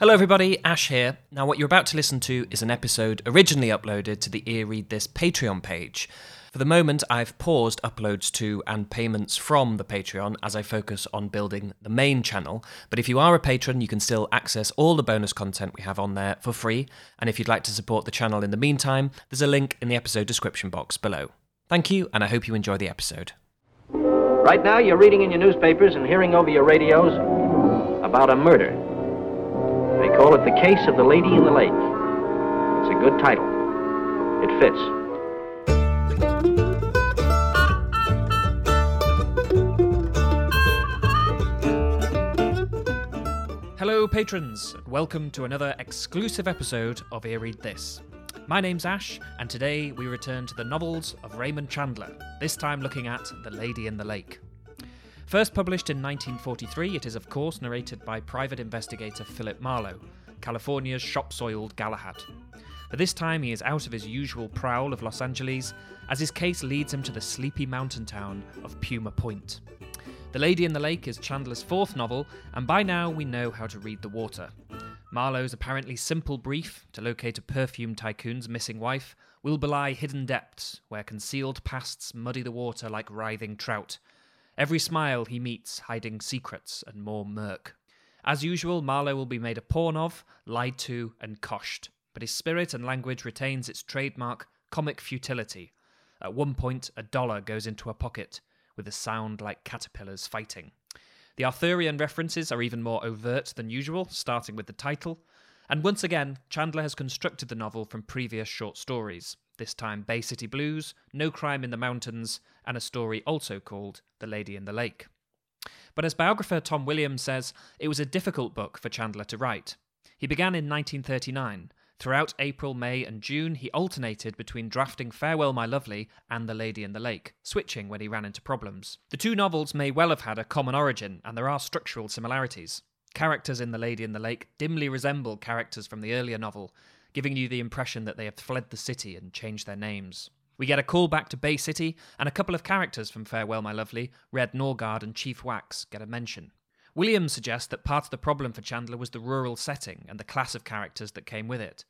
Hello, everybody. Ash here. Now, what you're about to listen to is an episode originally uploaded to the Ear Read This Patreon page. For the moment, I've paused uploads to and payments from the Patreon as I focus on building the main channel. But if you are a patron, you can still access all the bonus content we have on there for free. And if you'd like to support the channel in the meantime, there's a link in the episode description box below. Thank you, and I hope you enjoy the episode. Right now, you're reading in your newspapers and hearing over your radios about a murder. They call it The Case of the Lady in the Lake. It's a good title. It fits. Hello, patrons, and welcome to another exclusive episode of Ear Read This. My name's Ash, and today we return to the novels of Raymond Chandler, this time looking at The Lady in the Lake. First published in 1943, it is of course narrated by private investigator Philip Marlowe, California's shop soiled Galahad. But this time he is out of his usual prowl of Los Angeles, as his case leads him to the sleepy mountain town of Puma Point. The Lady in the Lake is Chandler's fourth novel, and by now we know how to read the water. Marlowe's apparently simple brief to locate a perfume tycoon's missing wife will belie hidden depths where concealed pasts muddy the water like writhing trout. Every smile he meets hiding secrets and more murk. As usual, Marlowe will be made a pawn of, lied to, and coshed, but his spirit and language retains its trademark comic futility. At one point, a dollar goes into a pocket, with a sound like caterpillars fighting. The Arthurian references are even more overt than usual, starting with the title. And once again, Chandler has constructed the novel from previous short stories, this time Bay City Blues, No Crime in the Mountains, and a story also called The Lady in the Lake. But as biographer Tom Williams says, it was a difficult book for Chandler to write. He began in 1939. Throughout April, May, and June, he alternated between drafting Farewell, My Lovely and The Lady in the Lake, switching when he ran into problems. The two novels may well have had a common origin, and there are structural similarities. Characters in The Lady in the Lake dimly resemble characters from the earlier novel, giving you the impression that they have fled the city and changed their names. We get a call back to Bay City, and a couple of characters from Farewell, My Lovely, Red Norgaard and Chief Wax, get a mention. Williams suggests that part of the problem for Chandler was the rural setting and the class of characters that came with it.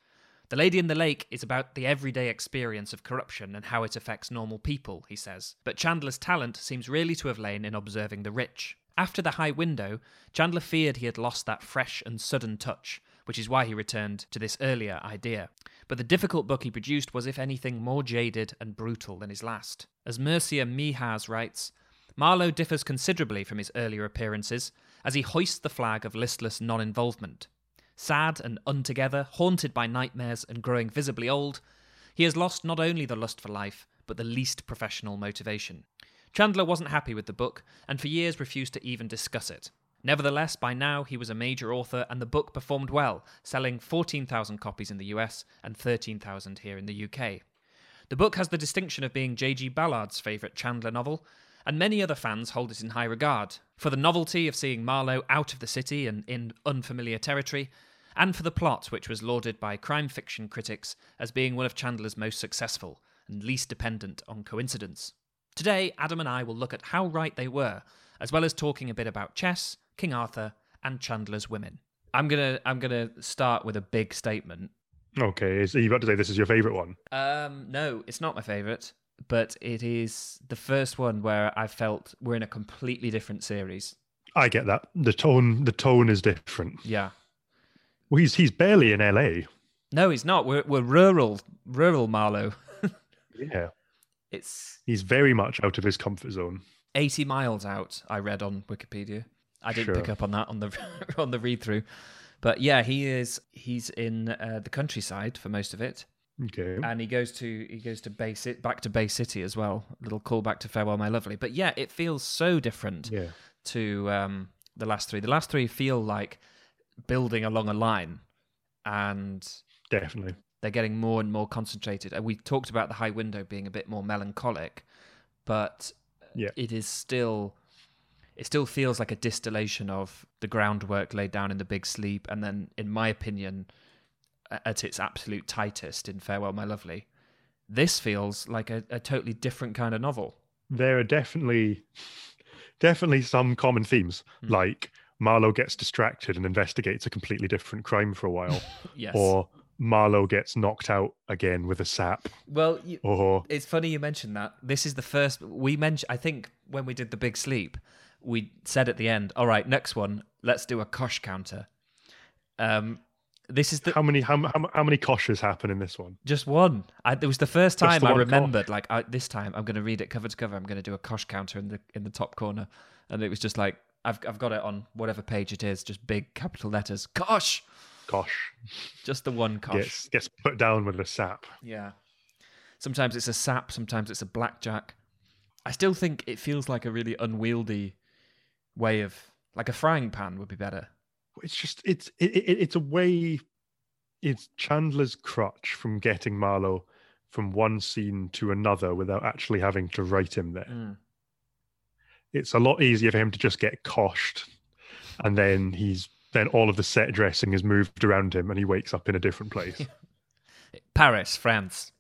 The Lady in the Lake is about the everyday experience of corruption and how it affects normal people, he says. But Chandler's talent seems really to have lain in observing the rich. After the high window, Chandler feared he had lost that fresh and sudden touch, which is why he returned to this earlier idea. But the difficult book he produced was, if anything, more jaded and brutal than his last. As Mircea Mihas writes, Marlowe differs considerably from his earlier appearances as he hoists the flag of listless non involvement. Sad and untogether, haunted by nightmares and growing visibly old, he has lost not only the lust for life, but the least professional motivation. Chandler wasn't happy with the book, and for years refused to even discuss it. Nevertheless, by now he was a major author, and the book performed well, selling 14,000 copies in the US and 13,000 here in the UK. The book has the distinction of being J.G. Ballard's favourite Chandler novel, and many other fans hold it in high regard for the novelty of seeing Marlowe out of the city and in unfamiliar territory, and for the plot, which was lauded by crime fiction critics as being one of Chandler's most successful and least dependent on coincidence. Today, Adam and I will look at how right they were, as well as talking a bit about chess, King Arthur, and Chandler's women. I'm gonna I'm gonna start with a big statement. Okay, is are you about to say this is your favorite one? Um, no, it's not my favorite, but it is the first one where I felt we're in a completely different series. I get that. The tone the tone is different. Yeah. Well, he's he's barely in LA. No, he's not. We're we're rural, rural Marlowe. Yeah. It's He's very much out of his comfort zone. 80 miles out. I read on Wikipedia. I didn't pick up on that on the on the read through, but yeah, he is. He's in uh, the countryside for most of it, Okay. and he goes to he goes to Bay City, back to Bay City as well. little callback to Farewell, My Lovely. But yeah, it feels so different Yeah. to um, the last three. The last three feel like building along a line, and Definitely. they're getting more and more concentrated. And we talked about the high window being a bit more melancholic, but Yeah. it is still it still feels like a distillation of the groundwork laid down in the big sleep and then in my opinion at its absolute tightest in farewell my lovely this feels like a, a totally different kind of novel There are definitely definitely some common themes Hmm. like Marlowe gets distracted and investigates a completely different crime for a while, Yes. or Marlowe gets knocked out again with a sap, well, you, or it's funny you mentioned that. This is the first we mentioned. I think when we did the big sleep, we said at the end, "All right, next one, let's do a kosh counter." Um, this is the how many how, how, how many koshes happen in this one? just one. I, it was the first time the I remembered. Like I, this time, I'm going to read it cover to cover. I'm going to do a kosh counter in the in the top corner, and it was just like I've I've got it on whatever page it is, just big capital letters. Kosh, Kosh just the one kosh. gets gets put down with a sap. Yeah. Sometimes it's a sap, sometimes it's a blackjack. I still think it feels like a really unwieldy way of like a frying pan would be better. It's just it's it, it, it's a way. It's Chandler's crutch from getting Marlowe from one scene to another without actually having to write him there. Mm. It's a lot easier for him to just get coshed, and then he's then all of the set dressing is moved around him, and he wakes up in a different place. Paris, France.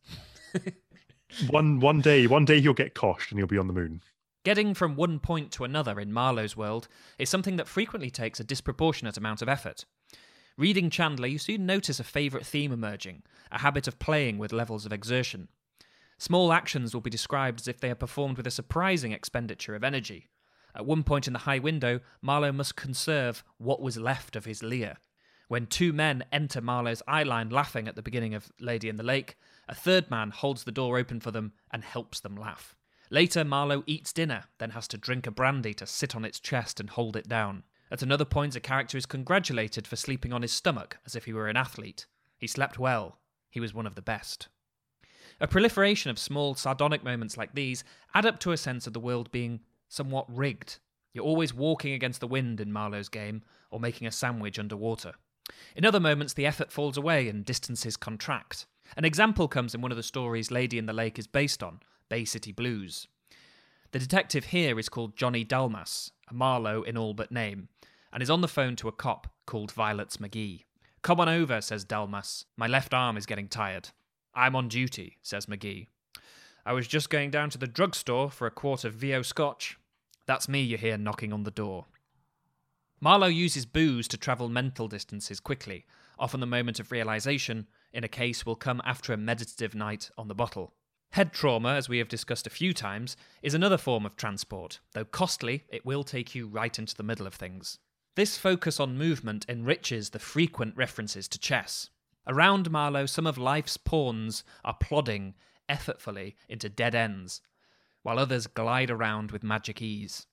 one one day, one day he'll get coshed and he'll be on the moon. Getting from one point to another in Marlowe's world is something that frequently takes a disproportionate amount of effort. Reading Chandler, you soon notice a favourite theme emerging, a habit of playing with levels of exertion. Small actions will be described as if they are performed with a surprising expenditure of energy. At one point in the high window, Marlowe must conserve what was left of his Lear. When two men enter Marlowe's eyeline laughing at the beginning of Lady in the Lake, a third man holds the door open for them and helps them laugh. Later, Marlowe eats dinner, then has to drink a brandy to sit on its chest and hold it down. At another point, a character is congratulated for sleeping on his stomach as if he were an athlete. He slept well. He was one of the best. A proliferation of small, sardonic moments like these add up to a sense of the world being somewhat rigged. You're always walking against the wind in Marlowe's game, or making a sandwich underwater. In other moments, the effort falls away and distances contract. An example comes in one of the stories Lady in the Lake is based on, Bay City Blues. The detective here is called Johnny Dalmas, a Marlowe in all but name, and is on the phone to a cop called Violets McGee. Come on over, says Dalmas. My left arm is getting tired. I'm on duty, says McGee. I was just going down to the drugstore for a quart of VO scotch. That's me you hear knocking on the door. Marlowe uses booze to travel mental distances quickly. Often the moment of realization in a case will come after a meditative night on the bottle. Head trauma, as we have discussed a few times, is another form of transport. Though costly, it will take you right into the middle of things. This focus on movement enriches the frequent references to chess. Around Marlowe, some of life's pawns are plodding effortfully into dead ends, while others glide around with magic ease.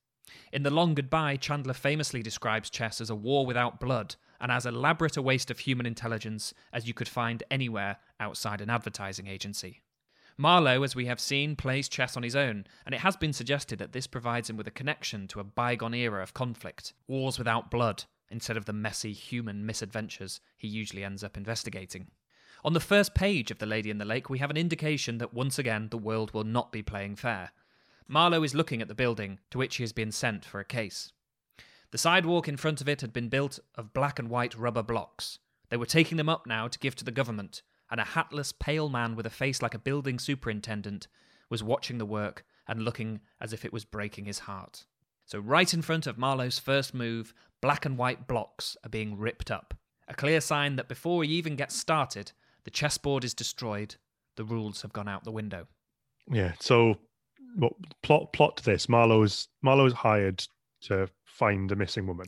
In The Long Goodbye, Chandler famously describes chess as a war without blood and as elaborate a waste of human intelligence as you could find anywhere outside an advertising agency. Marlowe, as we have seen, plays chess on his own, and it has been suggested that this provides him with a connection to a bygone era of conflict, wars without blood, instead of the messy human misadventures he usually ends up investigating. On the first page of The Lady in the Lake, we have an indication that once again the world will not be playing fair. Marlowe is looking at the building to which he has been sent for a case. The sidewalk in front of it had been built of black and white rubber blocks. They were taking them up now to give to the government, and a hatless, pale man with a face like a building superintendent was watching the work and looking as if it was breaking his heart. So, right in front of Marlowe's first move, black and white blocks are being ripped up. A clear sign that before he even gets started, the chessboard is destroyed, the rules have gone out the window. Yeah. So, well, plot plot to this: Marlowe's Marlowe's hired to find a missing woman.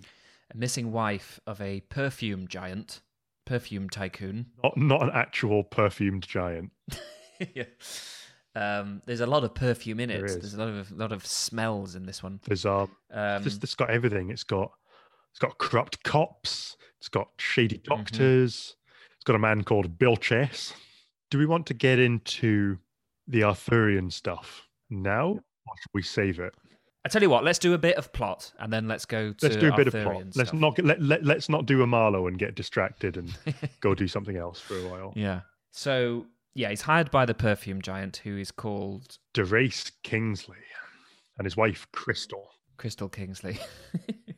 A missing wife of a perfume giant, perfume tycoon. Not not an actual perfumed giant. yeah. Um, there's a lot of perfume in it. There. There's a lot of lot of smells in this one. There's um, Um, this it's got everything. It's got it's got corrupt cops. It's got shady Mm-hmm. doctors. It's got a man called Bill Chess. Do we want to get into the Arthurian stuff now, or should we save it? I tell you what, let's do a bit of plot and then let's go to Let's do a bit of plot. Let's stuff. not get, let, let let's not do a Marlowe and get distracted and go do something else for a while. Yeah. So yeah, he's hired by the perfume giant who is called DeRace Kingsley and his wife Crystal. Crystal Kingsley.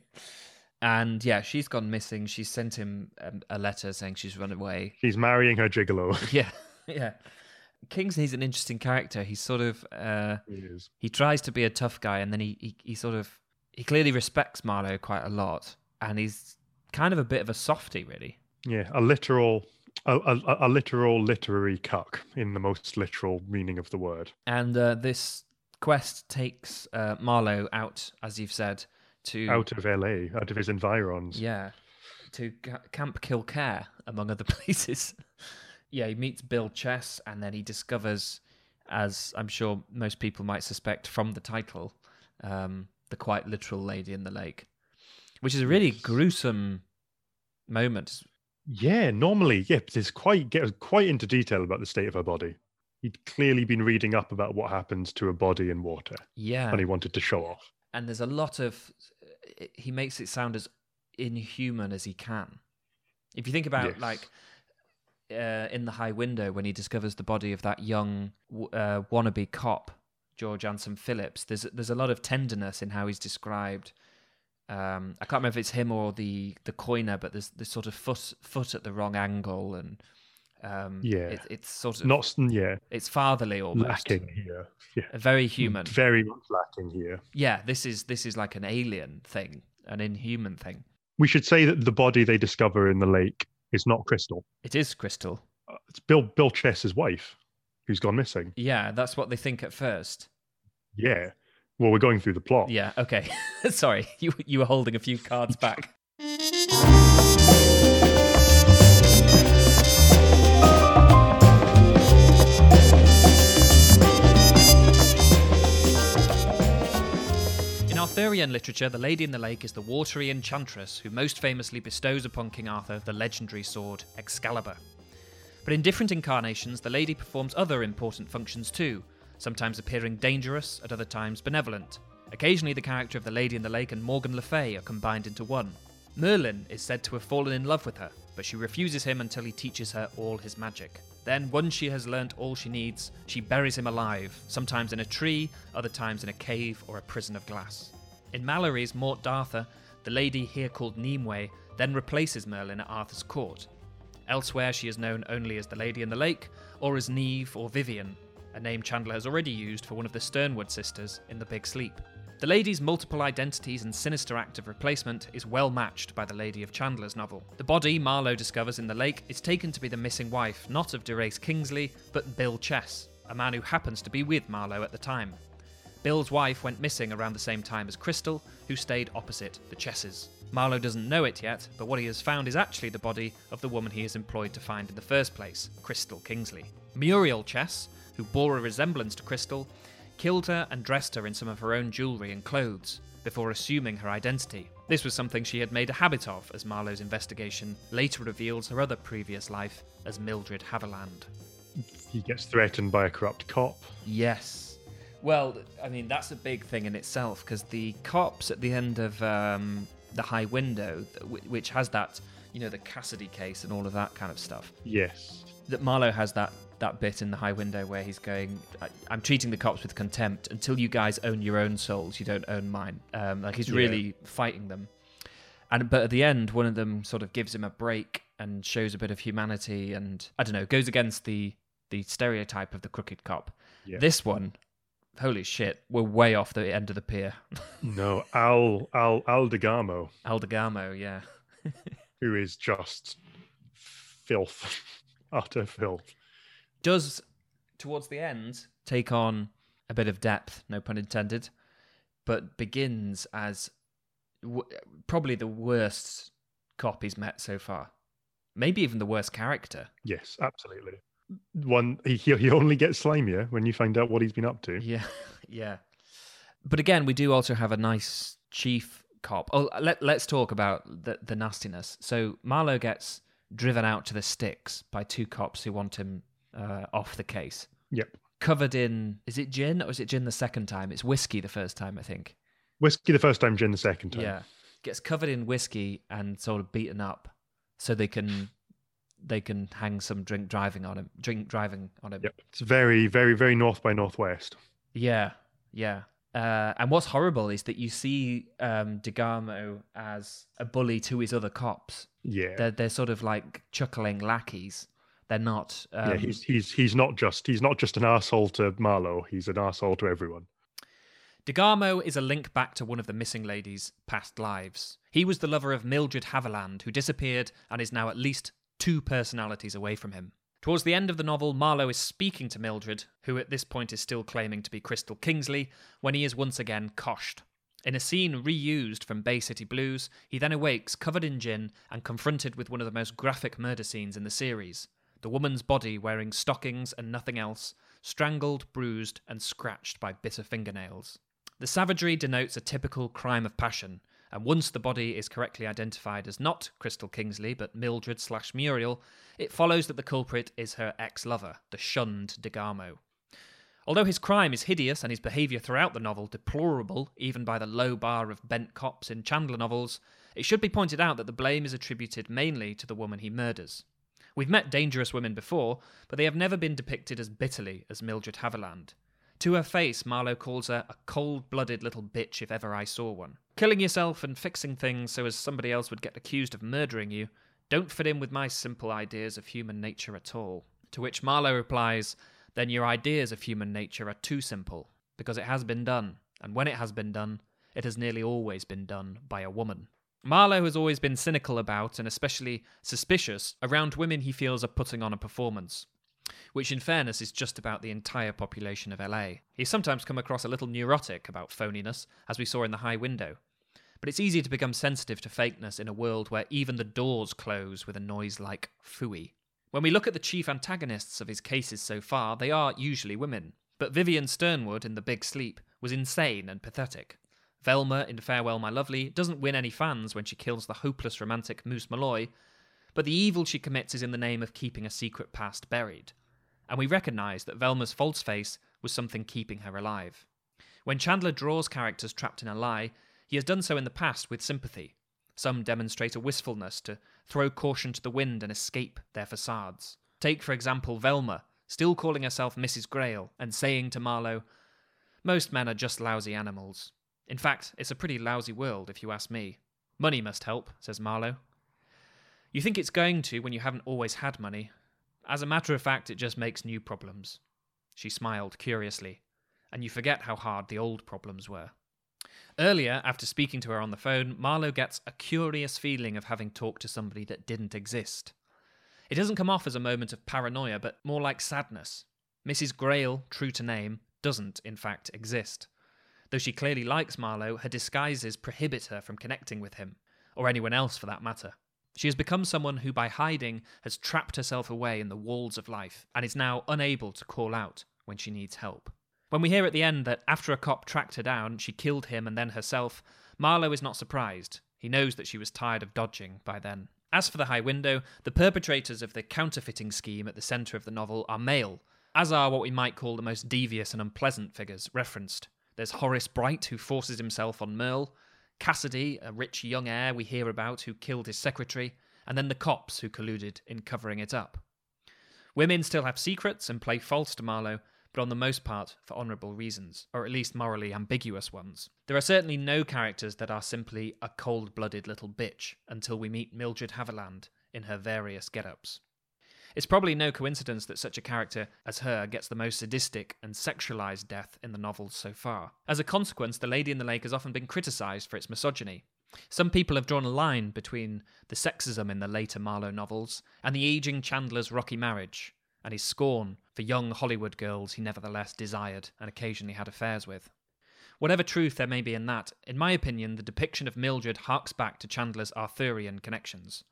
and yeah, she's gone missing. She sent him um, a letter saying she's run away. She's marrying her gigolo. Yeah, yeah. Kingsley's an interesting character. He's sort of uh, He he tries to be a tough guy, and then he, he he sort of he clearly respects Marlowe quite a lot. and he's kind of a bit of a softy, really. Yeah, a literal, a, a, a literal literary cuck in the most literal meaning of the word. And uh, this quest takes uh, Marlowe out, as you've said, to Out of LA, out of his environs. yeah, to Ca- Camp Kilkare, among other places. Yeah, he meets Bill Chess, and then he discovers, as I'm sure most people might suspect from the title, um, the quite literal lady in the lake, which is a really gruesome moment. Yeah, normally, yeah, but it's quite get quite into detail about the state of her body. He'd clearly been reading up about what happens to a body in water, Yeah, and he wanted to show off. and there's a lot of he makes it sound as inhuman as he can if you think about Yes. like uh, in the high window when he discovers the body of that young uh, wannabe cop george anson phillips there's there's a lot of tenderness in how he's described um, I can't remember if it's him or the the coiner, but there's this sort of foot foot at the wrong angle, and um, Yeah. it, it's sort of Not, yeah, it's fatherly almost, lacking here. Yeah, very human. Very much lacking here. yeah this is this is like an alien thing an inhuman thing We should say that the body they discover in the lake is not Crystal. it is crystal Uh, It's Bill Bill Chess's wife, who's gone missing. yeah that's what they think at first Yeah. Well, we're going through the plot. yeah okay sorry you you were holding a few cards back Arthurian literature, the Lady in the Lake is the watery enchantress who most famously bestows upon King Arthur the legendary sword Excalibur. But in different incarnations, the lady performs other important functions too, sometimes appearing dangerous, at other times benevolent. Occasionally, the character of the Lady in the Lake and Morgan Le Fay are combined into one. Merlin is said to have fallen in love with her, but she refuses him until he teaches her all his magic. Then, once she has learnt all she needs, she buries him alive, sometimes in a tree, other times in a cave or a prison of glass. In Malory's Morte d'Arthur, the lady here called Nimue then replaces Merlin at Arthur's court. Elsewhere, she is known only as the Lady in the Lake, or as Neve or Vivian, a name Chandler has already used for one of the Sternwood sisters in The Big Sleep. The lady's multiple identities and sinister act of replacement is well matched by the lady of Chandler's novel. The body Marlowe discovers in the lake is taken to be the missing wife, not of Derace Kingsley, but Bill Chess, a man who happens to be with Marlowe at the time. Bill's wife went missing around the same time as Crystal, who stayed opposite the Chesses. Marlowe doesn't know it yet, but what he has found is actually the body of the woman he is employed to find in the first place, Crystal Kingsley. Muriel Chess, who bore a resemblance to Crystal, killed her and dressed her in some of her own jewellery and clothes, before assuming her identity. This was something she had made a habit of, as Marlowe's investigation later reveals her other previous life as Mildred Haviland. He gets threatened by a corrupt cop. Yes. Well, I mean, that's a big thing in itself because the cops at the end of um, the High Window, which has that, you know, the Cassidy case and all of that kind of stuff, Yes. that Marlowe has that that bit in the High Window where he's going, I, "I'm treating the cops with contempt until you guys own your own souls. You don't own mine." Um, like he's Yeah. really fighting them. And but at the end, one of them sort of gives him a break and shows a bit of humanity, and I don't know, goes against the the stereotype of the crooked cop. Yeah. This one, holy shit, we're way off the end of the pier. No, Al Al Al Degarmo, Aldegamo, yeah. who is just filth, utter filth. Does towards the end take on a bit of depth, no pun intended, but begins as w- probably the worst cop he's met so far. Maybe even the worst character. Yes, absolutely. One he he only gets slimier when you find out what he's been up to. Yeah, yeah. But again, we do also have a nice chief cop. Oh, let let's talk about the the nastiness. So Marlowe gets driven out to the sticks by two cops who want him uh, off the case. Yep. Covered in is it gin or is it gin the second time? It's whiskey the first time, I think. Whiskey the first time, gin the second time. Yeah, gets covered in whiskey and sort of beaten up, so they can they can hang some drink driving on him. Drink driving on him. Yep. It's very, very, very north by northwest. Yeah, yeah. Uh, and what's horrible is that you see um, DeGarmo as a bully to his other cops. Yeah. They're they're sort of like chuckling lackeys. They're not. Um, yeah, he's he's he's not just he's not just an asshole to Marlowe. He's an asshole to everyone. DeGarmo is a link back to one of the missing ladies' past lives. He was the lover of Mildred Haviland, who disappeared and is now at least two personalities away from him. Towards the end of the novel, Marlowe is speaking to Mildred, who at this point is still claiming to be Crystal Kingsley, when he is once again coshed. In a scene reused from Bay City Blues, he then awakes covered in gin and confronted with one of the most graphic murder scenes in the series the woman's body wearing stockings and nothing else, strangled, bruised, and scratched by bitter fingernails. The savagery denotes a typical crime of passion, and once the body is correctly identified as not Crystal Kingsley but Mildred slash Muriel, it follows that the culprit is her ex lover, the shunned DeGarmo. Although his crime is hideous and his behaviour throughout the novel deplorable, even by the low bar of bent cops in Chandler novels, it should be pointed out that the blame is attributed mainly to the woman he murders. We've met dangerous women before, but they have never been depicted as bitterly as Mildred Haviland. To her face, Marlowe calls her a cold blooded little bitch if ever I saw one. Killing yourself and fixing things so as somebody else would get accused of murdering you don't fit in with my simple ideas of human nature at all. To which Marlowe replies, Then your ideas of human nature are too simple, because it has been done, and when it has been done, it has nearly always been done by a woman. Marlowe has always been cynical about and especially suspicious around women he feels are putting on a performance which in fairness is just about the entire population of LA. He's sometimes come across a little neurotic about phoniness, as we saw in The High Window. But it's easy to become sensitive to fakeness in a world where even the doors close with a noise like fooey. When we look at the chief antagonists of his cases so far, they are usually women. But Vivian Sternwood in The Big Sleep was insane and pathetic. Velma in Farewell My Lovely doesn't win any fans when she kills the hopeless romantic Moose Malloy, but the evil she commits is in the name of keeping a secret past buried and we recognise that Velma's false face was something keeping her alive. When Chandler draws characters trapped in a lie, he has done so in the past with sympathy. Some demonstrate a wistfulness to throw caution to the wind and escape their facades. Take, for example, Velma, still calling herself Mrs. Grayle and saying to Marlowe, Most men are just lousy animals. In fact, it's a pretty lousy world, if you ask me. Money must help, says Marlowe. You think it's going to when you haven't always had money, as a matter of fact, it just makes new problems. She smiled curiously, and you forget how hard the old problems were. Earlier, after speaking to her on the phone, Marlowe gets a curious feeling of having talked to somebody that didn't exist. It doesn't come off as a moment of paranoia, but more like sadness. Mrs. Grayle, true to name, doesn't, in fact, exist. Though she clearly likes Marlowe, her disguises prohibit her from connecting with him, or anyone else for that matter. She has become someone who, by hiding, has trapped herself away in the walls of life and is now unable to call out when she needs help. When we hear at the end that after a cop tracked her down, she killed him and then herself, Marlowe is not surprised. He knows that she was tired of dodging by then. As for the high window, the perpetrators of the counterfeiting scheme at the centre of the novel are male, as are what we might call the most devious and unpleasant figures referenced. There's Horace Bright, who forces himself on Merle, Cassidy, a rich young heir we hear about who killed his secretary, and then the cops who colluded in covering it up. Women still have secrets and play false to Marlowe, but on the most part for honourable reasons, or at least morally ambiguous ones. There are certainly no characters that are simply a cold blooded little bitch until we meet Mildred Haviland in her various get ups. It's probably no coincidence that such a character as her gets the most sadistic and sexualized death in the novels so far. As a consequence, The Lady in the Lake has often been criticized for its misogyny. Some people have drawn a line between the sexism in the later Marlowe novels and the aging Chandler's rocky marriage, and his scorn for young Hollywood girls he nevertheless desired and occasionally had affairs with. Whatever truth there may be in that, in my opinion, the depiction of Mildred harks back to Chandler's Arthurian connections.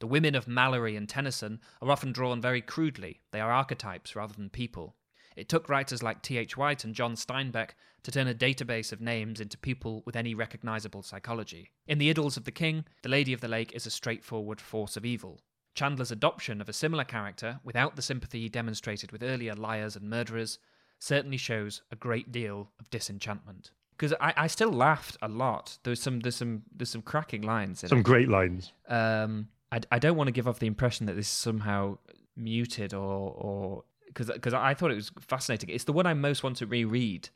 The women of Malory and Tennyson are often drawn very crudely, they are archetypes rather than people. It took writers like T.H. White and John Steinbeck to turn a database of names into people with any recognizable psychology. In The Idylls of the King, the Lady of the Lake is a straightforward force of evil. Chandler's adoption of a similar character, without the sympathy he demonstrated with earlier liars and murderers, certainly shows a great deal of disenchantment. Because I, I still laughed a lot. There's some there's some there's some cracking lines. some it. great lines. Um, I, I don't want to give off the impression that this is somehow muted or or because because I thought it was fascinating. It's the one I most want to reread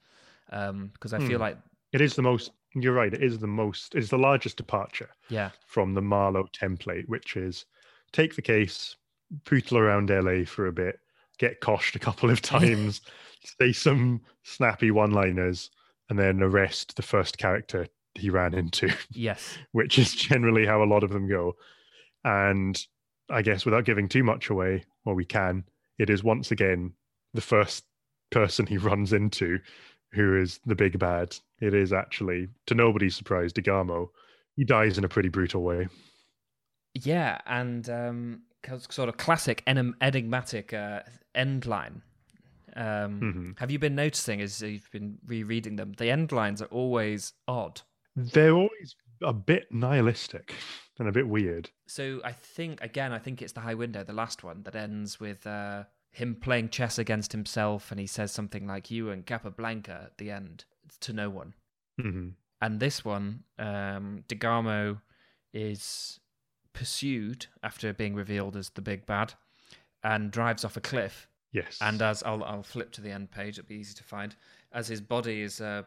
because um, I feel Hmm. like It is the most. You're right. It is the most. It's the largest departure yeah from the Marlowe template, which is take the case, pootle around LA for a bit, get coshed a couple of times, say some snappy one-liners, and then arrest the first character he ran into, Yes. which is generally how a lot of them go. And I guess without giving too much away, or we can, it is once again the first person he runs into who is the big bad. It is actually, to nobody's surprise, Degarmo. He dies in a pretty brutal way. Yeah, and um, sort of classic enigmatic uh, end line. Um, Mhm. Have you been noticing as you've been rereading them? The end lines are always odd. They're always a bit nihilistic and a bit weird. So I think again, I think it's the High Window, the last one, that ends with uh, him playing chess against himself, and he says something like "You and Capablanca" at the end to no one. hmm And this one, um, Degarmo is pursued after being revealed as the big bad, and drives off a cliff. Yes. And as I'll I'll flip to the end page, it'll be easy to find. As his body is uh,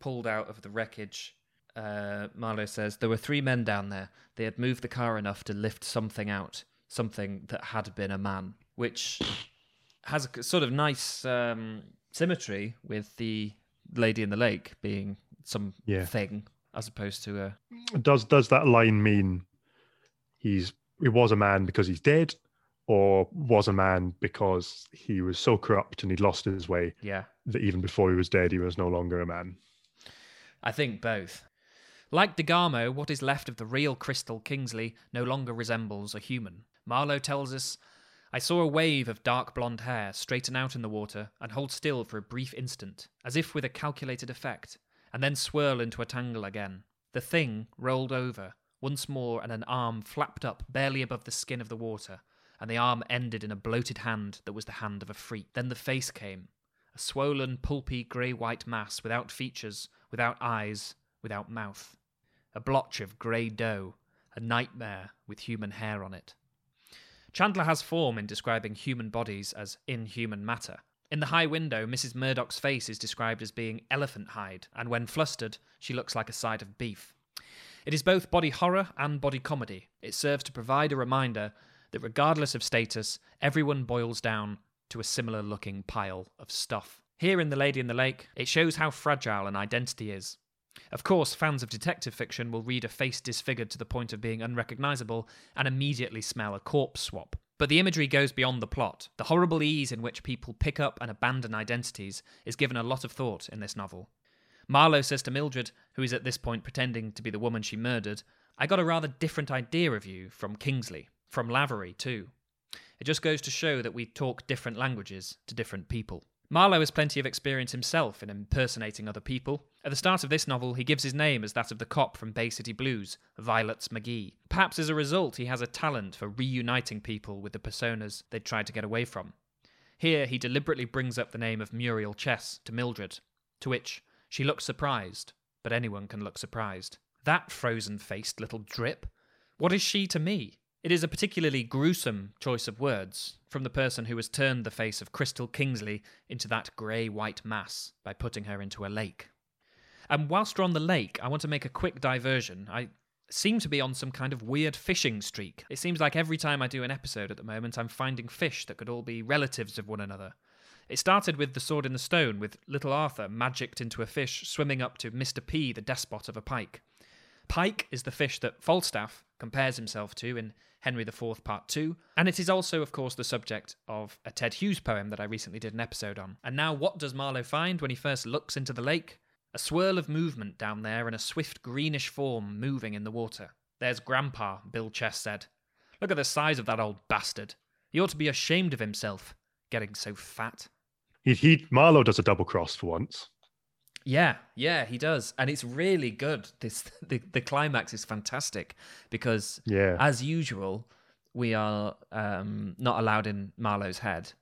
pulled out of the wreckage, uh, Marlowe says there were three men down there. They had moved the car enough to lift something out, something that had been a man, which has a sort of nice um, symmetry with the lady in the lake being some Yeah. thing as opposed to a does does that line mean he's he was a man because he's dead, or was a man because he was so corrupt and he'd lost his way yeah. that even before he was dead, he was no longer a man? I think both. Like Degarmo, what is left of the real Crystal Kingsley no longer resembles a human. Marlowe tells us I saw a wave of dark blonde hair straighten out in the water and hold still for a brief instant, as if with a calculated effect, and then swirl into a tangle again. The thing rolled over once more, and an arm flapped up barely above the skin of the water, and the arm ended in a bloated hand that was the hand of a freak. Then the face came, a swollen, pulpy, grey white mass without features, without eyes, without mouth. A blotch of grey dough, a nightmare with human hair on it. Chandler has form in describing human bodies as inhuman matter. In the high window, Mrs. Murdoch's face is described as being elephant hide, and when flustered, she looks like a side of beef. It is both body horror and body comedy. It serves to provide a reminder that regardless of status, everyone boils down to a similar looking pile of stuff. Here in The Lady in the Lake, it shows how fragile an identity is. Of course, fans of detective fiction will read a face disfigured to the point of being unrecognizable and immediately smell a corpse swap. But the imagery goes beyond the plot. The horrible ease in which people pick up and abandon identities is given a lot of thought in this novel. Marlowe says to Mildred, who is at this point pretending to be the woman she murdered, I got a rather different idea of you from Kingsley, from Lavery, too. It just goes to show that we talk different languages to different people. Marlowe has plenty of experience himself in impersonating other people. At the start of this novel, he gives his name as that of the cop from Bay City Blues, Violets McGee. Perhaps as a result, he has a talent for reuniting people with the personas they'd tried to get away from. Here, he deliberately brings up the name of Muriel Chess to Mildred, to which she looks surprised, but anyone can look surprised. That frozen faced little drip. What is she to me? It is a particularly gruesome choice of words from the person who has turned the face of Crystal Kingsley into that grey white mass by putting her into a lake. And whilst we're on the lake, I want to make a quick diversion. I seem to be on some kind of weird fishing streak. It seems like every time I do an episode at the moment, I'm finding fish that could all be relatives of one another. It started with The Sword in the Stone, with little Arthur magicked into a fish swimming up to Mr. P, the despot of a pike. Pike is the fish that Falstaff compares himself to in Henry IV Part 2, and it is also, of course, the subject of a Ted Hughes poem that I recently did an episode on. And now, what does Marlowe find when he first looks into the lake? A swirl of movement down there and a swift greenish form moving in the water. There's Grandpa, Bill Chess said. Look at the size of that old bastard. He ought to be ashamed of himself, getting so fat. He, he Marlowe does a double cross for once. Yeah, yeah, he does, and it's really good. This the, the climax is fantastic because, Yeah. as usual, we are um, not allowed in Marlowe's head,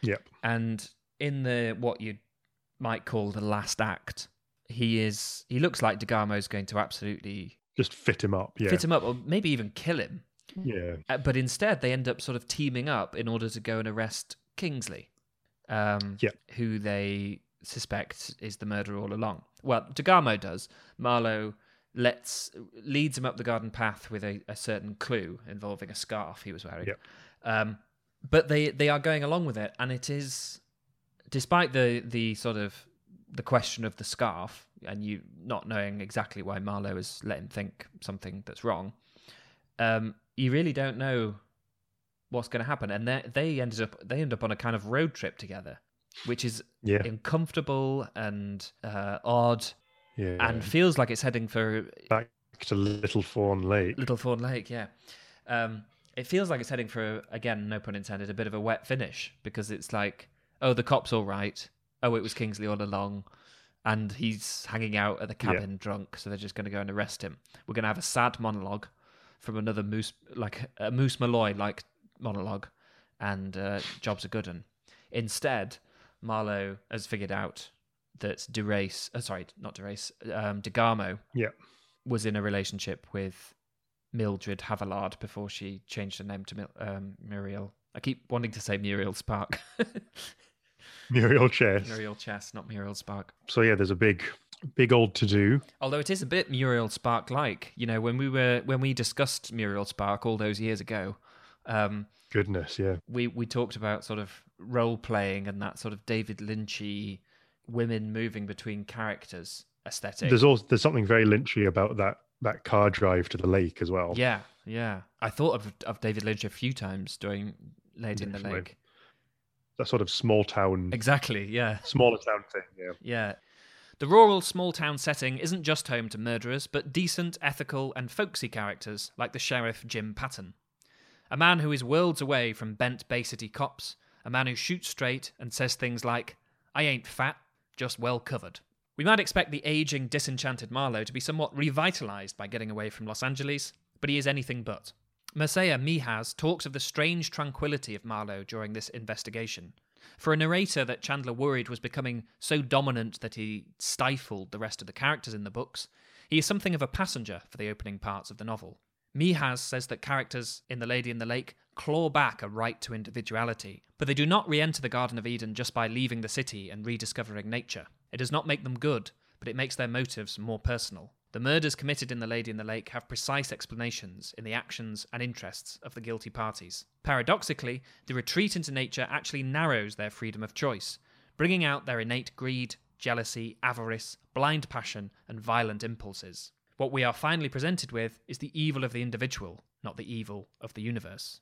Yep. and in the what you might call the last act, he is he looks like Degarmo's going to absolutely Just fit him up. Yeah. fit him up, or maybe even kill him. Yeah. Uh, but instead, they end up sort of teaming up in order to go and arrest Kingsley, um, Yep. who they suspect is the murderer all along. Well, Degarmo does. Marlowe lets leads him up the garden path with a, a certain clue involving a scarf he was wearing. Yep. Um, but they they are going along with it, and it is, despite the the sort of the question of the scarf and you not knowing exactly why Marlowe has let him think something that's wrong, um, you really don't know what's going to happen. And they they ended up they end up on a kind of road trip together, which is Yeah. uncomfortable and uh, odd, Yeah. and feels like it's heading for back to Little Fawn Lake. Little Fawn Lake. Yeah, um, it feels like it's heading for again, no pun intended, a bit of a wet finish because it's like, oh, the cop's all right. Oh, it was Kingsley all along. And he's hanging out at the Yeah. cabin drunk, so they're just going to go and arrest him. We're going to have a sad monologue from another Moose, like a Moose Malloy like monologue, and uh, jobs are good. And instead, Marlowe has figured out that DeRace, uh, sorry, not DeRace, um, DeGarmo Yeah. was in a relationship with Mildred Haviland before she changed her name to Mil- um, Muriel. I keep wanting to say Muriel Spark. Muriel Chess. Muriel Chess, not Muriel Spark. So yeah, there's a big, big old to do. Although it is a bit Muriel Spark like. You know, when we were when we discussed Muriel Spark all those years ago, um, Goodness, yeah. we we talked about sort of role playing and that sort of David Lynchy women moving between characters aesthetic. There's also there's something very lynchy about that that car drive to the lake as well. Yeah, yeah. I thought of of David Lynch a few times during Lady in the Lake. That sort of small town, Exactly, yeah. smaller town thing. Yeah. Yeah. The rural small town setting isn't just home to murderers, but decent, ethical, and folksy characters like the sheriff Jim Patton. A man who is worlds away from bent Bay City cops, a man who shoots straight and says things like, I ain't fat, just well covered. We might expect the aging, disenchanted Marlowe to be somewhat revitalized by getting away from Los Angeles, but he is anything but. Mircea Mihas talks of the strange tranquility of Marlowe during this investigation. For a narrator that Chandler worried was becoming so dominant that he stifled the rest of the characters in the books, he is something of a passenger for the opening parts of the novel. Mihas says that characters in The Lady in the Lake claw back a right to individuality, but they do not re enter the Garden of Eden just by leaving the city and rediscovering nature. It does not make them good, but it makes their motives more personal. The murders committed in The Lady in the Lake have precise explanations in the actions and interests of the guilty parties. Paradoxically, the retreat into nature actually narrows their freedom of choice, bringing out their innate greed, jealousy, avarice, blind passion, and violent impulses. What we are finally presented with is the evil of the individual, not the evil of the universe.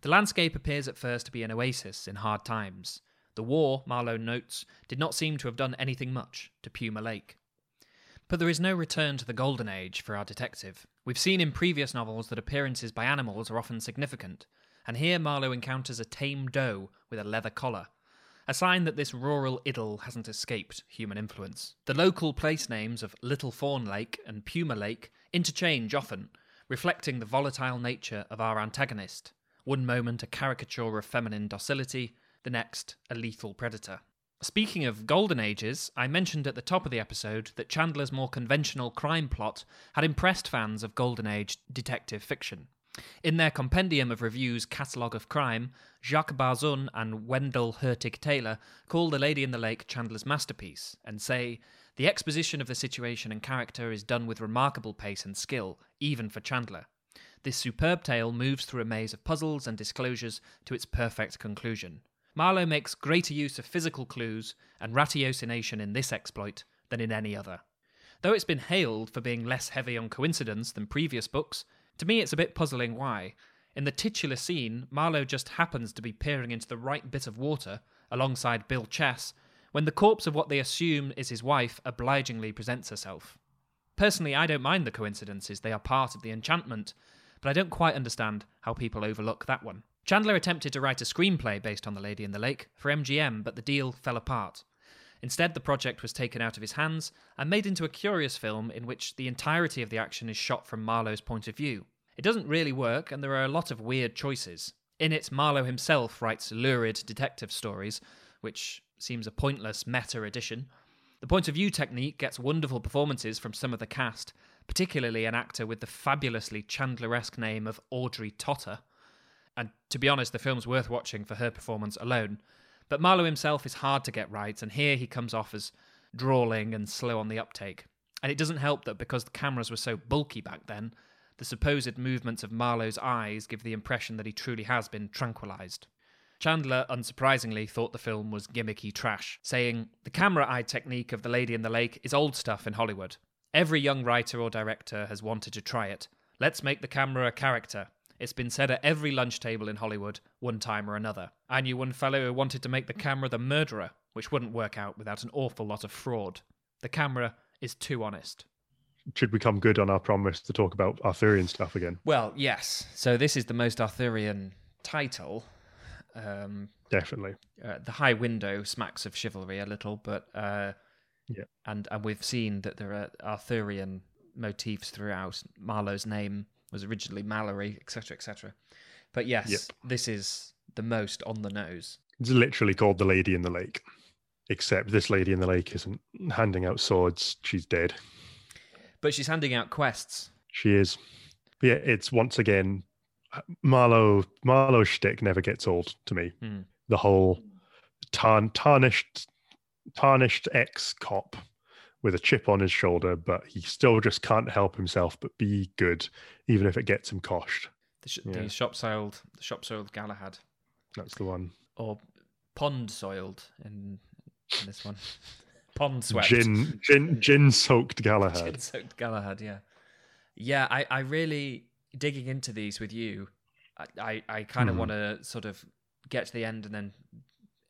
The landscape appears at first to be an oasis in hard times. The war, Marlowe notes, did not seem to have done anything much to Puma Lake. But there is no return to the golden age for our detective. We've seen in previous novels that appearances by animals are often significant, and here Marlowe encounters a tame doe with a leather collar, a sign that this rural idyll hasn't escaped human influence. The local place names of Little Fawn Lake and Puma Lake interchange often, reflecting the volatile nature of our antagonist. One moment a caricature of feminine docility, the next a lethal predator. Speaking of golden ages, I mentioned at the top of the episode that Chandler's more conventional crime plot had impressed fans of golden age detective fiction. In their compendium of reviews Catalogue of Crime, Jacques Barzun and Wendell Hertig Taylor call The Lady in the Lake Chandler's masterpiece and say, The exposition of the situation and character is done with remarkable pace and skill, even for Chandler. This superb tale moves through a maze of puzzles and disclosures to its perfect conclusion. Marlowe makes greater use of physical clues and ratiocination in this exploit than in any other. Though it's been hailed for being less heavy on coincidence than previous books, to me it's a bit puzzling why. In the titular scene, Marlowe just happens to be peering into the right bit of water alongside Bill Chess when the corpse of what they assume is his wife obligingly presents herself. Personally, I don't mind the coincidences, they are part of the enchantment, but I don't quite understand how people overlook that one. Chandler attempted to write a screenplay based on The Lady in the Lake for MGM, but the deal fell apart. Instead, the project was taken out of his hands and made into a curious film in which the entirety of the action is shot from Marlowe's point of view. It doesn't really work, and there are a lot of weird choices. In it, Marlowe himself writes lurid detective stories, which seems a pointless meta addition. The point of view technique gets wonderful performances from some of the cast, particularly an actor with the fabulously Chandleresque name of Audrey Totter. And to be honest, the film's worth watching for her performance alone. But Marlowe himself is hard to get right, and here he comes off as drawling and slow on the uptake. And it doesn't help that because the cameras were so bulky back then, the supposed movements of Marlowe's eyes give the impression that he truly has been tranquilized. Chandler, unsurprisingly, thought the film was gimmicky trash, saying, The camera eye technique of The Lady in the Lake is old stuff in Hollywood. Every young writer or director has wanted to try it. Let's make the camera a character. It's been said at every lunch table in Hollywood, one time or another. I knew one fellow who wanted to make the camera the murderer, which wouldn't work out without an awful lot of fraud. The camera is too honest. Should we come good on our promise to talk about Arthurian stuff again? Well, yes. So this is the most Arthurian title. Um, Definitely. uh, the High Window smacks of chivalry a little, but uh, Yeah. and and we've seen that there are Arthurian motifs throughout. Marlowe's name was originally Mallory, etc., etc. But yes, Yep. this is the most on the nose. It's literally called The Lady in the Lake. Except this lady in the lake isn't handing out swords. She's dead. But she's handing out quests. She is. But yeah, it's once again Marlowe. Marlowe's shtick never gets old to me. Hmm. The whole tarn, tarnished, tarnished ex cop with a chip on his shoulder, but he still just can't help himself but be good, even if it gets him coshed. The, sh- Yeah. the shop soiled, the shop soiled Galahad, That's the one. or pond soiled in, in this one. pond swept. Gin, gin, gin soaked Galahad. Gin soaked Galahad, yeah. Yeah, I, I really digging into these with you. I, I, I kind of Hmm. want to sort of get to the end and then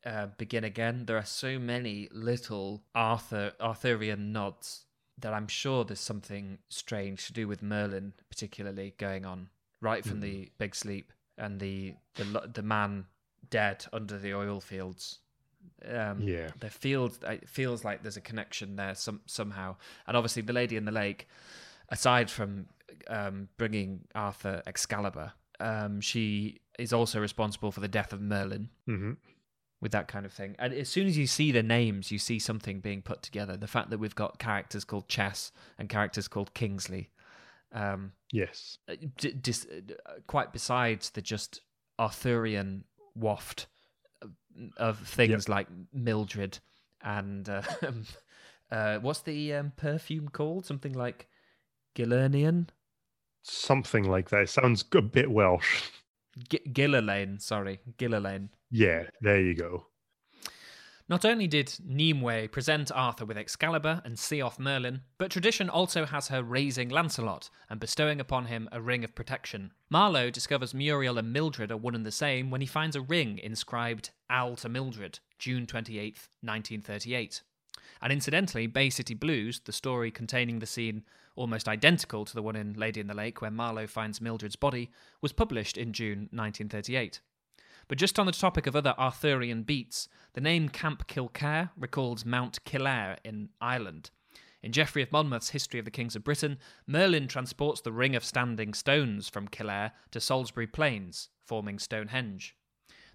uh, begin again. There are so many little Arthur Arthurian nods that I'm sure there's something strange to do with Merlin, particularly going on right from Hmm. the big sleep and the the the man dead under the oil fields. Um, Yeah. there feels it feels like there's a connection there some somehow, and obviously the lady in the lake, aside from um, bringing Arthur Excalibur, um, she is also responsible for the death of Merlin hmm with that kind of thing. And as soon as you see the names, you see something being put together. The fact that we've got characters called Chess and characters called Kingsley, um, Yes. uh, d- dis- uh, quite besides the just Arthurian waft of- things like Mildred and uh, uh, what's the um, perfume called? Something like Gillernian, Something like that. It sounds a bit Welsh. G- Gillerlaine. Sorry, Gillerlaine. Yeah, there you go. Not only did Nimue present Arthur with Excalibur and see off Merlin, but tradition also has her raising Lancelot and bestowing upon him a ring of protection. Marlowe discovers Muriel and Mildred are one and the same when he finds a ring inscribed Al to Mildred, June 28th, 1938. And incidentally, Bay City Blues, the story containing the scene almost identical to the one in Lady in the Lake where Marlowe finds Mildred's body, was published in June 1938. But just on the topic of other Arthurian beats, the name Camp Kilkare recalls Mount Kildare in Ireland. In Geoffrey of Monmouth's History of the Kings of Britain, Merlin transports the Ring of Standing Stones from Kildare to Salisbury Plains, forming Stonehenge.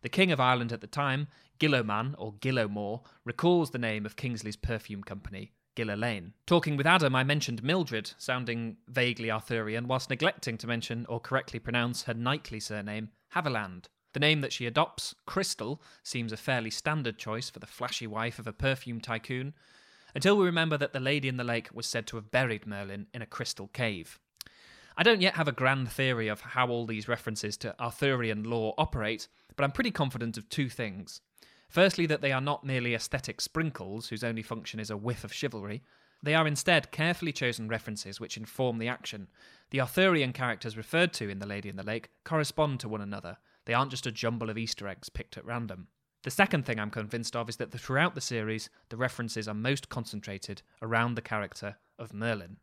The King of Ireland at the time, Gillowman or Gillowmore, recalls the name of Kingsley's perfume company, Gillerlaine. Talking with Adam, I mentioned Mildred, sounding vaguely Arthurian, whilst neglecting to mention or correctly pronounce her knightly surname, Haviland. The name that she adopts, Crystal, seems a fairly standard choice for the flashy wife of a perfume tycoon, until we remember that the lady in the lake was said to have buried Merlin in a crystal cave. I don't yet have a grand theory of how all these references to Arthurian lore operate, but I'm pretty confident of two things. Firstly, that they are not merely aesthetic sprinkles whose only function is a whiff of chivalry. They are instead carefully chosen references which inform the action. The Arthurian characters referred to in The Lady in the Lake correspond to one another. They aren't just a jumble of Easter eggs picked at random. The second thing I'm convinced of is that throughout the series, the references are most concentrated around the character of Merlin.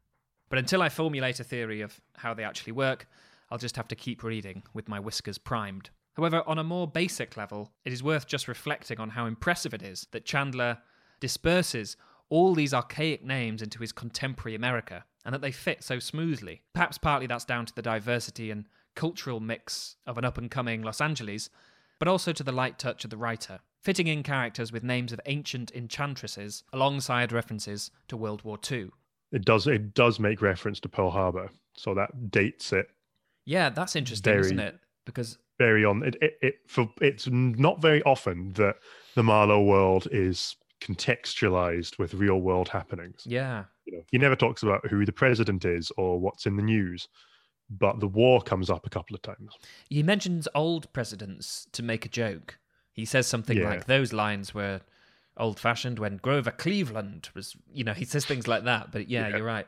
But until I formulate a theory of how they actually work, I'll just have to keep reading with my whiskers primed. However, on a more basic level, it is worth just reflecting on how impressive it is that Chandler disperses all these archaic names into his contemporary America and that they fit so smoothly. Perhaps partly that's down to the diversity and cultural mix of an up and coming Los Angeles, but also to the light touch of the writer, fitting in characters with names of ancient enchantresses alongside references to World War II. It does it does make reference to Pearl Harbor, so that dates it Yeah, that's interesting, Very- isn't it? Because very on. It, it, it for it's not very often that the Marlowe world is contextualized with real world happenings. yeah, You know, he never talks about who the president is or what's in the news, but the war comes up a couple of times. he mentions old presidents to make a joke. He says something Yeah. like those lines were old fashioned when Grover Cleveland was, you know, he says things like that. But yeah, Yeah. you're right.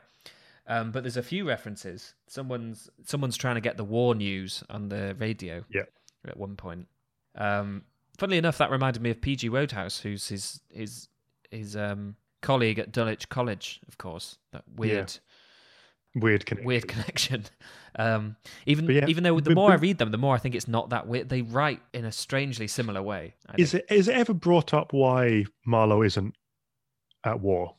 Um, but there's a few references. Someone's someone's trying to get the war news on the radio. Yeah. At one point. Um, funnily enough, that reminded me of PG Wodehouse, who's his his his um, colleague at Dulwich College, of course. That weird Weird connection. weird connection. Um, even yeah, even though the but- more I read them, the more I think it's not that weird. They write in a strangely similar way. I Is think. it is it ever brought up why Marlowe isn't at war?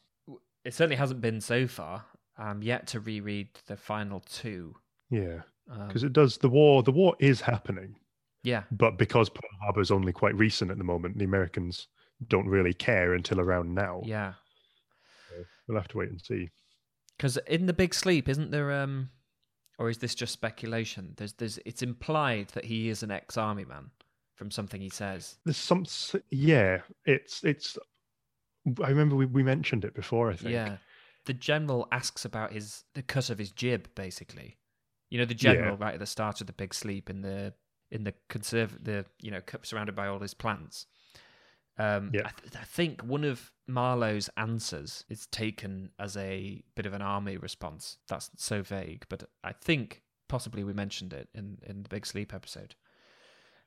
It certainly hasn't been so far. I'm yet to reread the final two. Yeah, Um, because it does. The war the war is happening, yeah, but because Pearl Harbor is only quite recent at the moment, the Americans don't really care until around now. yeah. We'll have to wait and see. Because in the Big Sleep, isn't there? Um, or is this just speculation? There's, there's. It's implied that he is an ex-army man from something he says. There's some. Yeah, it's it's. I remember we, we mentioned it before. I think. Yeah. The general asks about his the cut of his jib, basically. You know, the Yeah. general right at the start of the big sleep in the in the conserv the you know surrounded by all his plants. Um, Yeah. I, th- I think one of Marlowe's answers is taken as a bit of an army response. That's so vague, but I think possibly we mentioned it in in the big sleep episode.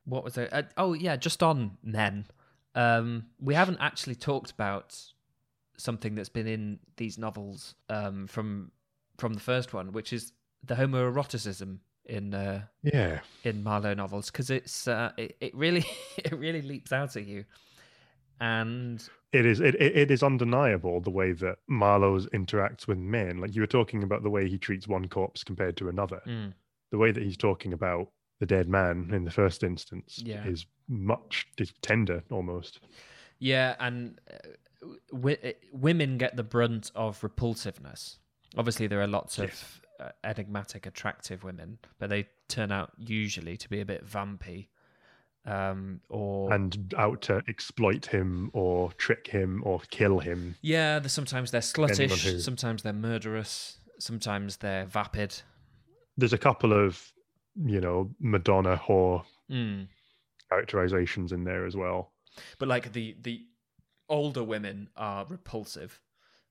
What was it? Uh, oh yeah, just on men. Um, we haven't actually talked about something that's been in these novels um, from from the first one, which is the homoeroticism in uh, Yeah. in Marlowe novels, because it's uh, it, it really it really leaps out at you, and It is it, it is undeniable the way that Marlowe interacts with men. Like you were talking about the way he treats one corpse compared to another. mm, The way that he's talking about the dead man in the first instance Yeah. is much dis- tender almost. yeah, and uh, w- uh, women get the brunt of repulsiveness. Obviously, there are lots Yes. of uh, enigmatic, attractive women, but they turn out usually to be a bit vampy. Um, or and out to exploit him or trick him or kill him. Yeah, sometimes they're sluttish, sometimes they're murderous, sometimes they're vapid. There's a couple of, you know, Madonna whore Mm. characterizations in there as well. But like the the older women are repulsive,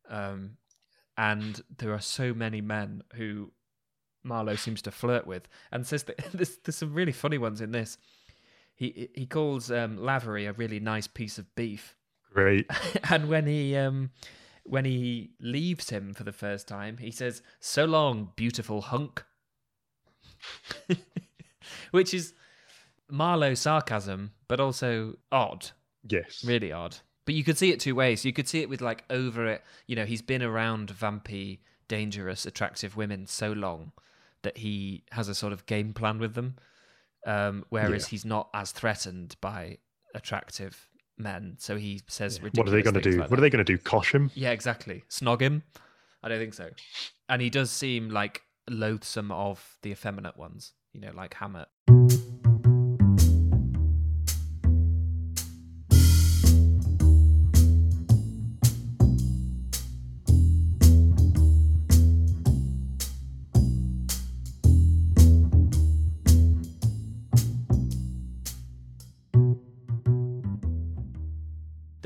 um, and there are so many men who Marlowe seems to flirt with, and says that there's, there's some really funny ones in this. He he calls um, Lavery a really nice piece of beef, Great. and when he um when he leaves him for the first time, he says, "So long, beautiful hunk," which is Marlowe sarcasm, but also odd, Yes. really odd. But you could see it two ways. You could see it with like over it. You know, he's been around vampy, dangerous, attractive women so long that he has a sort of game plan with them. Um, whereas Yeah. he's not as threatened by attractive men, so he says ridiculous. What are they going to do? like what that. are they going to do? Cosh him? Yeah, exactly. Snog him? I don't think so. And he does seem like loathsome of the effeminate ones, you know, like Hammett.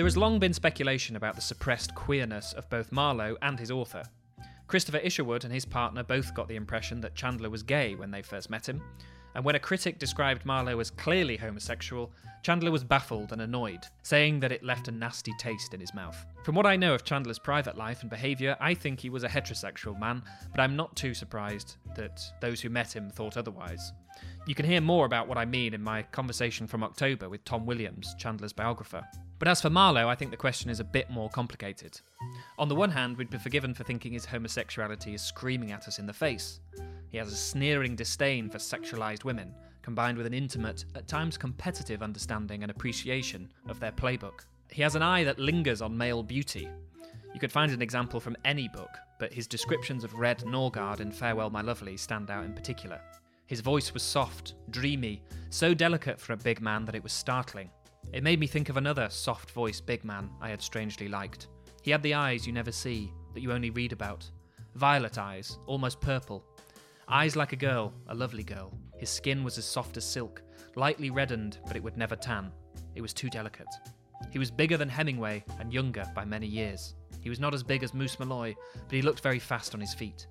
There has long been speculation about the suppressed queerness of both Marlowe and his author. Christopher Isherwood and his partner both got the impression that Chandler was gay when they first met him, and when a critic described Marlowe as clearly homosexual, Chandler was baffled and annoyed, saying that it left a nasty taste in his mouth. From what I know of Chandler's private life and behaviour, I think he was a heterosexual man, but I'm not too surprised that those who met him thought otherwise. You can hear more about what I mean in my conversation from October with Tom Williams, Chandler's biographer. But as for Marlowe, I think the question is a bit more complicated. On the one hand, we'd be forgiven for thinking his homosexuality is screaming at us in the face. He has a sneering disdain for sexualized women, combined with an intimate, at times competitive understanding and appreciation of their playbook. He has an eye that lingers on male beauty. You could find an example from any book, but his descriptions of Red Norgaard in Farewell My Lovely stand out in particular. His voice was soft, dreamy, so delicate for a big man that it was startling. It made me think of another soft voiced big man I had strangely liked. He had the eyes you never see, that you only read about. Violet eyes, almost purple. Eyes like a girl, a lovely girl. His skin was as soft as silk, lightly reddened, but it would never tan. It was too delicate. He was bigger than Hemingway and younger by many years. He was not as big as Moose Malloy, but he looked very fast on his feet.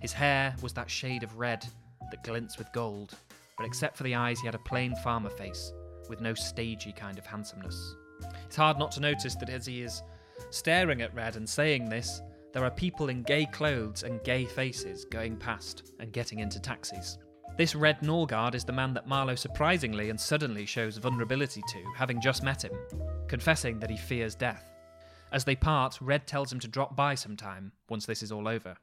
His hair was that shade of red that glints with gold, but except for the eyes, he had a plain farmer face with no stagey kind of handsomeness. It's hard not to notice that as he is staring at Red and saying this, there are people in gay clothes and gay faces going past and getting into taxis. This Red Norgaard is the man that Marlowe surprisingly and suddenly shows vulnerability to, having just met him, confessing that he fears death. As they part, Red tells him to drop by sometime, once this is all over.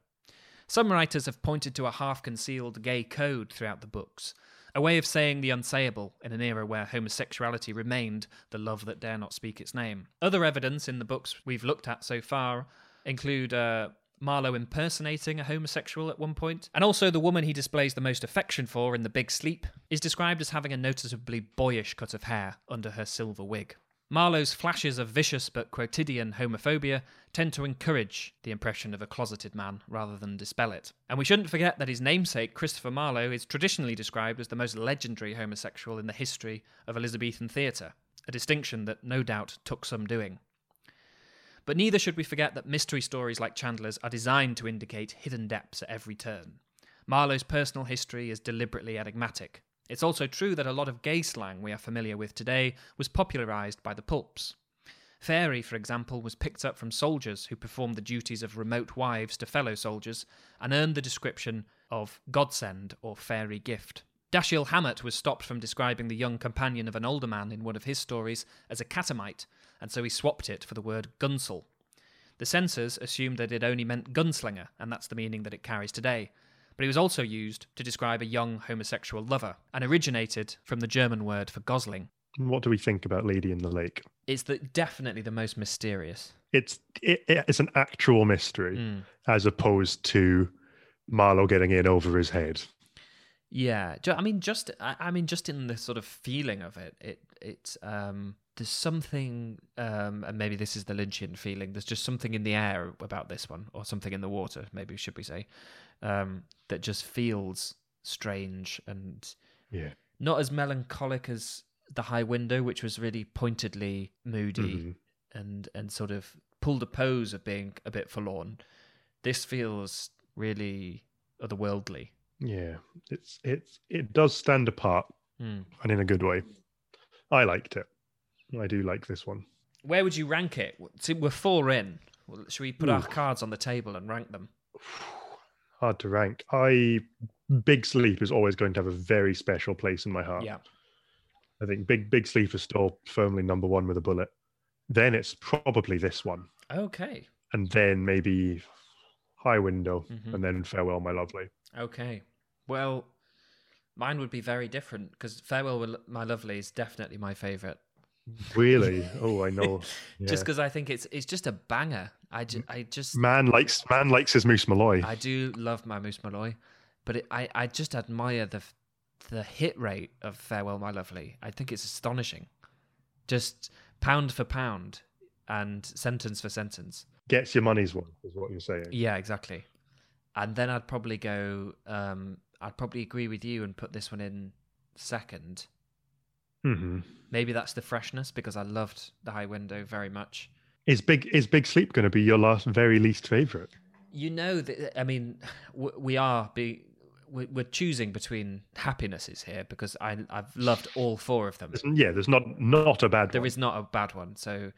Some writers have pointed to a half concealed gay code throughout the books, a way of saying the unsayable in an era where homosexuality remained the love that dare not speak its name. Other evidence in the books we've looked at so far include uh, Marlowe impersonating a homosexual at one point, and also the woman he displays the most affection for in The Big Sleep is described as having a noticeably boyish cut of hair under her silver wig. Marlowe's flashes of vicious but quotidian homophobia tend to encourage the impression of a closeted man rather than dispel it. And we shouldn't forget that his namesake, Christopher Marlowe, is traditionally described as the most legendary homosexual in the history of Elizabethan theatre, a distinction that no doubt took some doing. But neither should we forget that mystery stories like Chandler's are designed to indicate hidden depths at every turn. Marlowe's personal history is deliberately enigmatic, it's also true that a lot of gay slang we are familiar with today was popularised by the pulps. Fairy, for example, was picked up from soldiers who performed the duties of remote wives to fellow soldiers and earned the description of godsend or fairy gift. Dashiell Hammett was stopped from describing the young companion of an older man in one of his stories as a catamite, and so he swapped it for the word gunsel. The censors assumed that it only meant gunslinger, and that's the meaning that it carries today but it was also used to describe a young homosexual lover and originated from the German word for gosling. What do we think about Lady in the Lake? It's the, definitely the most mysterious. It's it, it's an actual mystery mm. as opposed to Marlowe getting in over his head. Yeah, I mean, just I mean, just in the sort of feeling of it, it it's um, there's something, um, and maybe this is the Lynchian feeling. There's just something in the air about this one, or something in the water, maybe should we say, um, that just feels strange and yeah, not as melancholic as the High Window, which was really pointedly moody mm-hmm. and and sort of pulled a pose of being a bit forlorn. This feels really otherworldly. Yeah, it's it's it does stand apart, mm. and in a good way. I liked it. I do like this one. Where would you rank it? See, we're four in. Should we put Ooh. our cards on the table and rank them? hard to rank. I Big Sleep is always going to have a very special place in my heart. Yeah. I think Big Big Sleep is still firmly number one with a bullet. Then it's probably this one. Okay. And then maybe High Window, mm-hmm. and then Farewell, My Lovely. Okay. Well, mine would be very different because Farewell, My Lovely is definitely my favorite. Really? Oh, I know. Yeah. just because I think it's it's just a banger. I just, I just man likes man likes his Moose Malloy. I do love my Moose Malloy, but it, I I just admire the the hit rate of Farewell My Lovely. I think it's astonishing. Just pound for pound and sentence for sentence. Gets your money's worth, is what you're saying. Yeah, exactly. And then I'd probably go. Um, I'd probably agree with you and put this one in second. Mm-hmm. Maybe that's the freshness because I loved the High Window very much. Is big is Big Sleep going to be your last very least favorite? You know that I mean we are be we're choosing between happinesses here because I I've loved all four of them. Yeah, there's not not a bad. There one. is not a bad one. So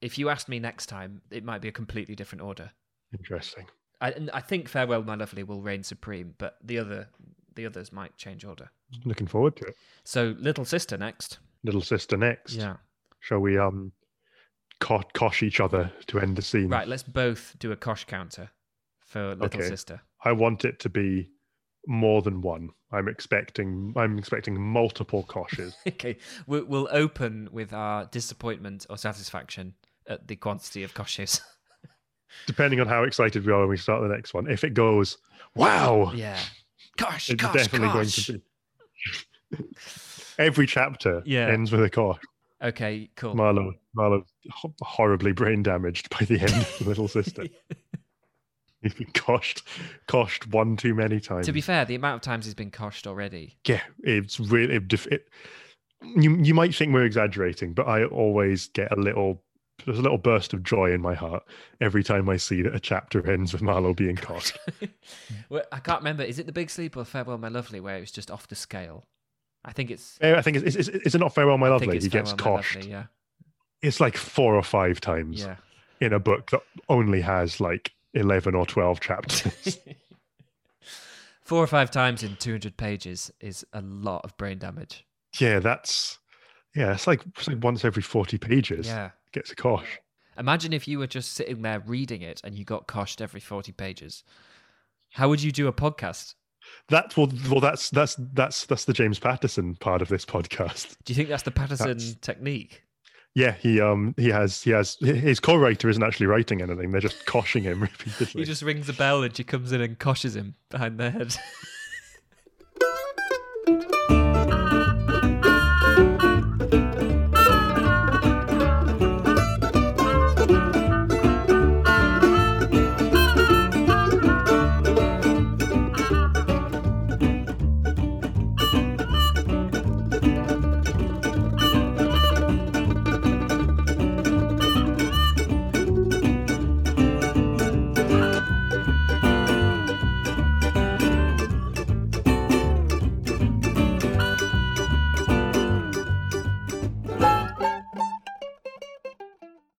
if you asked me next time, it might be a completely different order. Interesting. I I think Farewell, My Lovely will reign supreme, but the other the others might change order. Looking forward to it. So Little Sister next. Little Sister next. Yeah. Shall we um kosh each other to end the scene. Right, let's both do a kosh counter for Little okay. Sister. I want it to be more than one. I'm expecting I'm expecting multiple koshes. okay, we'll, we'll open with our disappointment or satisfaction at the quantity of koshes. Depending on how excited we are when we start the next one. If it goes, wow, yeah, gosh, it's kosh, definitely kosh. going to be. Every chapter yeah. ends with a kosh. Okay, cool. Marlowe, Marlowe, horribly brain damaged by the end of the Little Sister. He's been coshed, coshed one too many times. To be fair, the amount of times he's been coshed already. yeah, it's really. It, it, you you might think we're exaggerating, but I always get a little. There's a little burst of joy in my heart every time I see that a chapter ends with Marlowe being caught. well, I can't remember. Is it the Big Sleep or Farewell, My Lovely, where it was just off the scale? I think it's. I think it's, it's, it's, it's not farewell, my I lovely. He gets Farewell, coshed. Lovely, yeah. It's like four or five times Yeah. in a book that only has like eleven or twelve chapters. Four or five times in 200 pages is a lot of brain damage. yeah, that's yeah. It's like, it's like once every forty pages Yeah. Gets a cosh. Imagine if you were just sitting there reading it and you got coshed every 40 pages. How would you do a podcast? That well, well, that's that's that's that's the James Patterson part of this podcast. Do you think that's the Patterson That's- technique? Yeah, he um he has he has his co-writer isn't actually writing anything; they're just coshing him repeatedly. He just rings a bell and she comes in and coshes him behind the head.